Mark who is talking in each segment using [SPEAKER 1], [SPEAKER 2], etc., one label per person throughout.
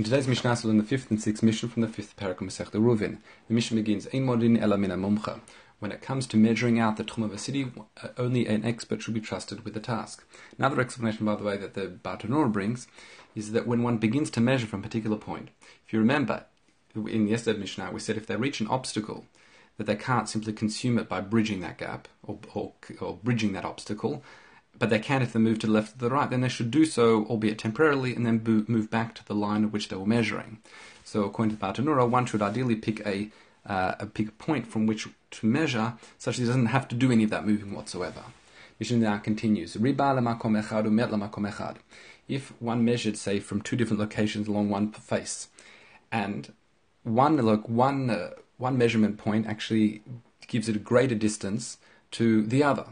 [SPEAKER 1] In today's Mishnah, we'll in the fifth and sixth Mishnah from the fifth parak of Masechet Eruvin. The Mishnah begins, Ein modin elamina mumcha. When it comes to measuring out the tchum of a city, uh, only an expert should be trusted with the task. Another explanation, by the way, that the Bartenura brings is that when one begins to measure from a particular point, if you remember, in yesterday's Mishnah, we said if they reach an obstacle, that they can't simply consume it by bridging that gap or, or, or bridging that obstacle, but they can if they move to the left or the right, then they should do so, albeit temporarily, and then move back to the line of which they were measuring. So, according to Bartenura, one should ideally pick a, uh, pick a point from which to measure, such that he doesn't have to do any of that moving whatsoever. Mishnah continues. If one measured, say, from two different locations along one face, and one look one uh, one measurement point actually gives it a greater distance to the other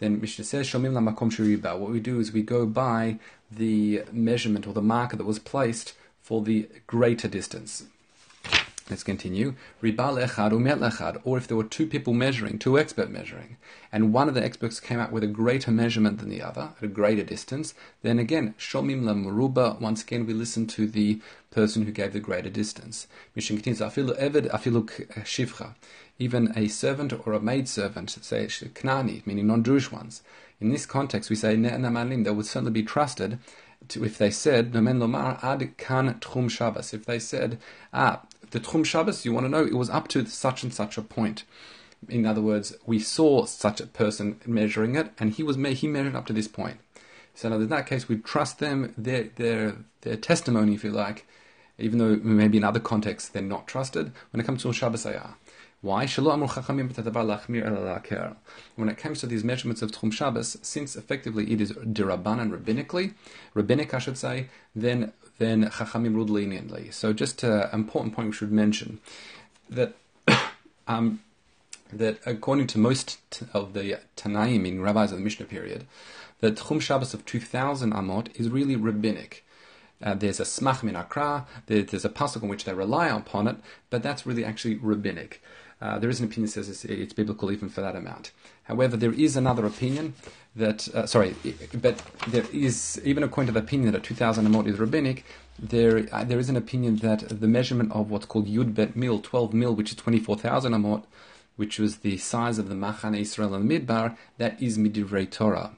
[SPEAKER 1] then Mishnah says, Shomim lamakom shuriba. What we do is we go by the measurement or the marker that was placed for the greater distance. Let's continue. Ribal echad umet echad. Or if there were two people measuring, two expert measuring, and one of the experts came out with a greater measurement than the other, at a greater distance, then again, shomim lamuruba. Once again, we listen to the person who gave the greater distance. Mishnah continues, afilu eved afilu shivcha. Even a servant or a maid servant, say knani, meaning non-Jewish ones. In this context, we say ne'namalim. They would certainly be trusted to, if they said nomen lomar ad kan tchum Shabbos. If they said ah the Tchum Shabbos, you want to know, it was up to such and such a point. In other words, we saw such a person measuring it, and he was he measured up to this point. So in that case, we trust them, their their their testimony, if you like, even though maybe in other contexts they're not trusted. When it comes to Shabbos, they are. Why? When it comes to these measurements of Tchum Shabbos, since effectively it is and rabbinically, rabbinic I should say, then then Chachamim ruled leniently. So just an important point we should mention that um, that according to most of the Tanaim, in rabbis of the Mishnah period, the Tchum Shabbos of 2000 Amot is really rabbinic. Uh, there's a smach min akra, there, there's a pasuk on which they rely upon it, but that's really actually rabbinic. Uh, there is an opinion that says it's, it's, biblical even for that amount. However, there is another opinion that, uh, sorry, but there is, even according to the opinion that 2000 amot is rabbinic, there, uh, there is an opinion that the measurement of what's called yud bet mil, 12 mil, which is 24,000 amot, which was the size of the Machane Israel and Midbar, that is midivrei Torah.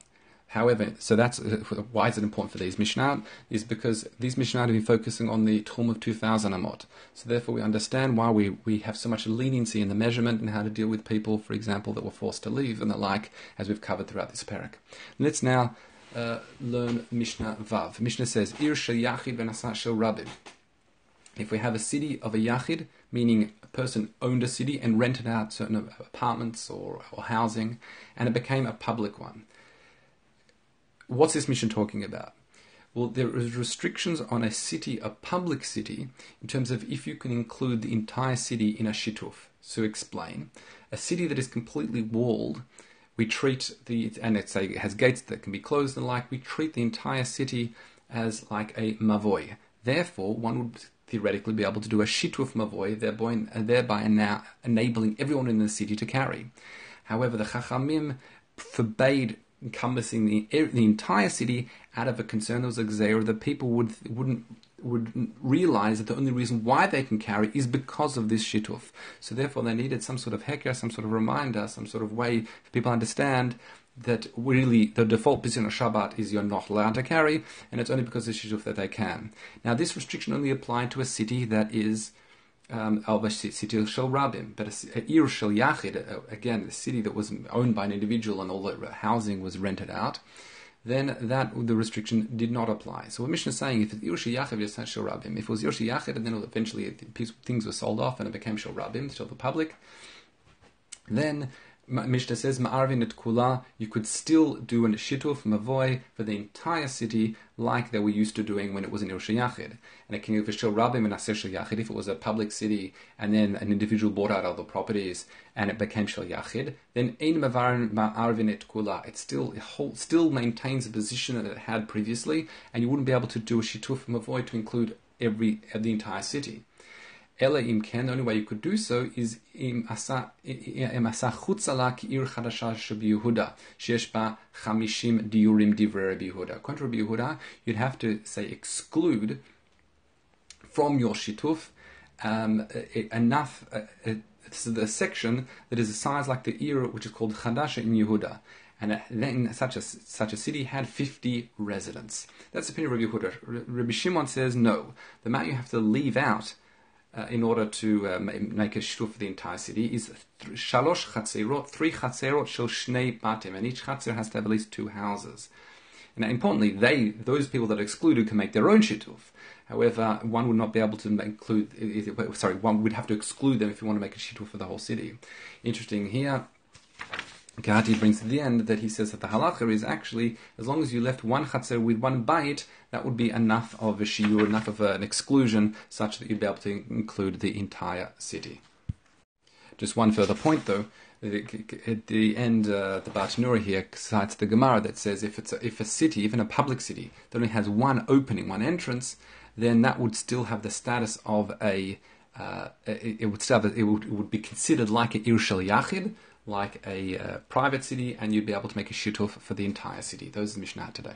[SPEAKER 1] However, so that's uh, why is it important for these Mishnah? Is because these Mishnah have been focusing on the Tchum of 2000 Amot. So therefore, we understand why we, we have so much leniency in the measurement and how to deal with people, for example, that were forced to leave and the like, as we've covered throughout this parak. Let's now uh, learn Mishnah Vav. Mishnah says, Ir Yachid Rabim. If we have a city of a Yachid, meaning a person owned a city and rented out certain apartments or, or housing, and it became a public one what's this mission talking about? Well, there is restrictions on a city, a public city, in terms of if you can include the entire city in a shituf. So explain. A city that is completely walled, we treat the, and it's a, it has gates that can be closed and like, we treat the entire city as like a mavoy. Therefore, one would theoretically be able to do a shituf mavoy, thereby, thereby now enabling everyone in the city to carry. However, the Chachamim forbade encompassing the the entire city out of a concern that was a gzeira that people would wouldn't would realize that the only reason why they can carry is because of this shituf. So therefore, they needed some sort of heker, some sort of reminder, some sort of way for people to understand that really the default position of Shabbat is you're not allowed to carry, and it's only because of shituf that they can. Now, this restriction only applied to a city that is um, al city shel rabim, but a, ir shel yachid, again, a city that was owned by an individual and all the housing was rented out, then that the restriction did not apply. So what Mishnah is saying, if it's ir yachid, shel rabim. If it was ir yachid, and then eventually things were sold off and it became shel rabim, shel the public, then Mishnah says, Ma'arvin et kula, you could still do a shituf mavoy for the entire city like they were used to doing when it was in Yerusha Yachid. And it can be Shil Rabim and Aser Yachid if it was a public city and then an individual bought out other properties and it became Shil Yachid, then Ein Ma'arvin et kula, it still, it still maintains the position that it had previously and you wouldn't be able to do a shituf mavoy to include every, the entire city. Ela im ken, the only way you could do so is im asa chutzala ki ir chadasha shebi Yehuda, sheyesh ba chamishim diurim divrei Rabbi Yehuda. To Rabbi Yehuda, you'd have to say exclude from your shituf um, enough. Uh, is the section that is a size like the era which is called Chadasha in Yehuda. And then such a, such a city had 50 residents. That's the opinion of Rabbi Yehuda. Rabbi Shimon says no. The amount you have to leave out uh, in order to uh, make a shul for the entire city is shalosh chatzerot, three chatzerot shel shnei batim, and each chatzer has to have at least two houses. And importantly, they those people that are excluded can make their own shituf. However, one would not be able to include. Sorry, one would have to exclude them if you want to make a shituf for the whole city. Interesting here. Kehati brings to the end that he says that the halacha is actually as long as you left one chatzir with one bayit, that would be enough of a shiur, enough of an exclusion, such that you'd be able to include the entire city. Just one further point, though. At the end, uh, the Bartenura here cites the Gemara that says if it's a, if a city, even a public city, that only has one opening, one entrance, then that would still have the status of a uh, it, it, would still have, it, would, it would be considered like an irshal yachid, like a uh, private city, and you'd be able to make a shituf for the entire city. Those are the Mishnah today.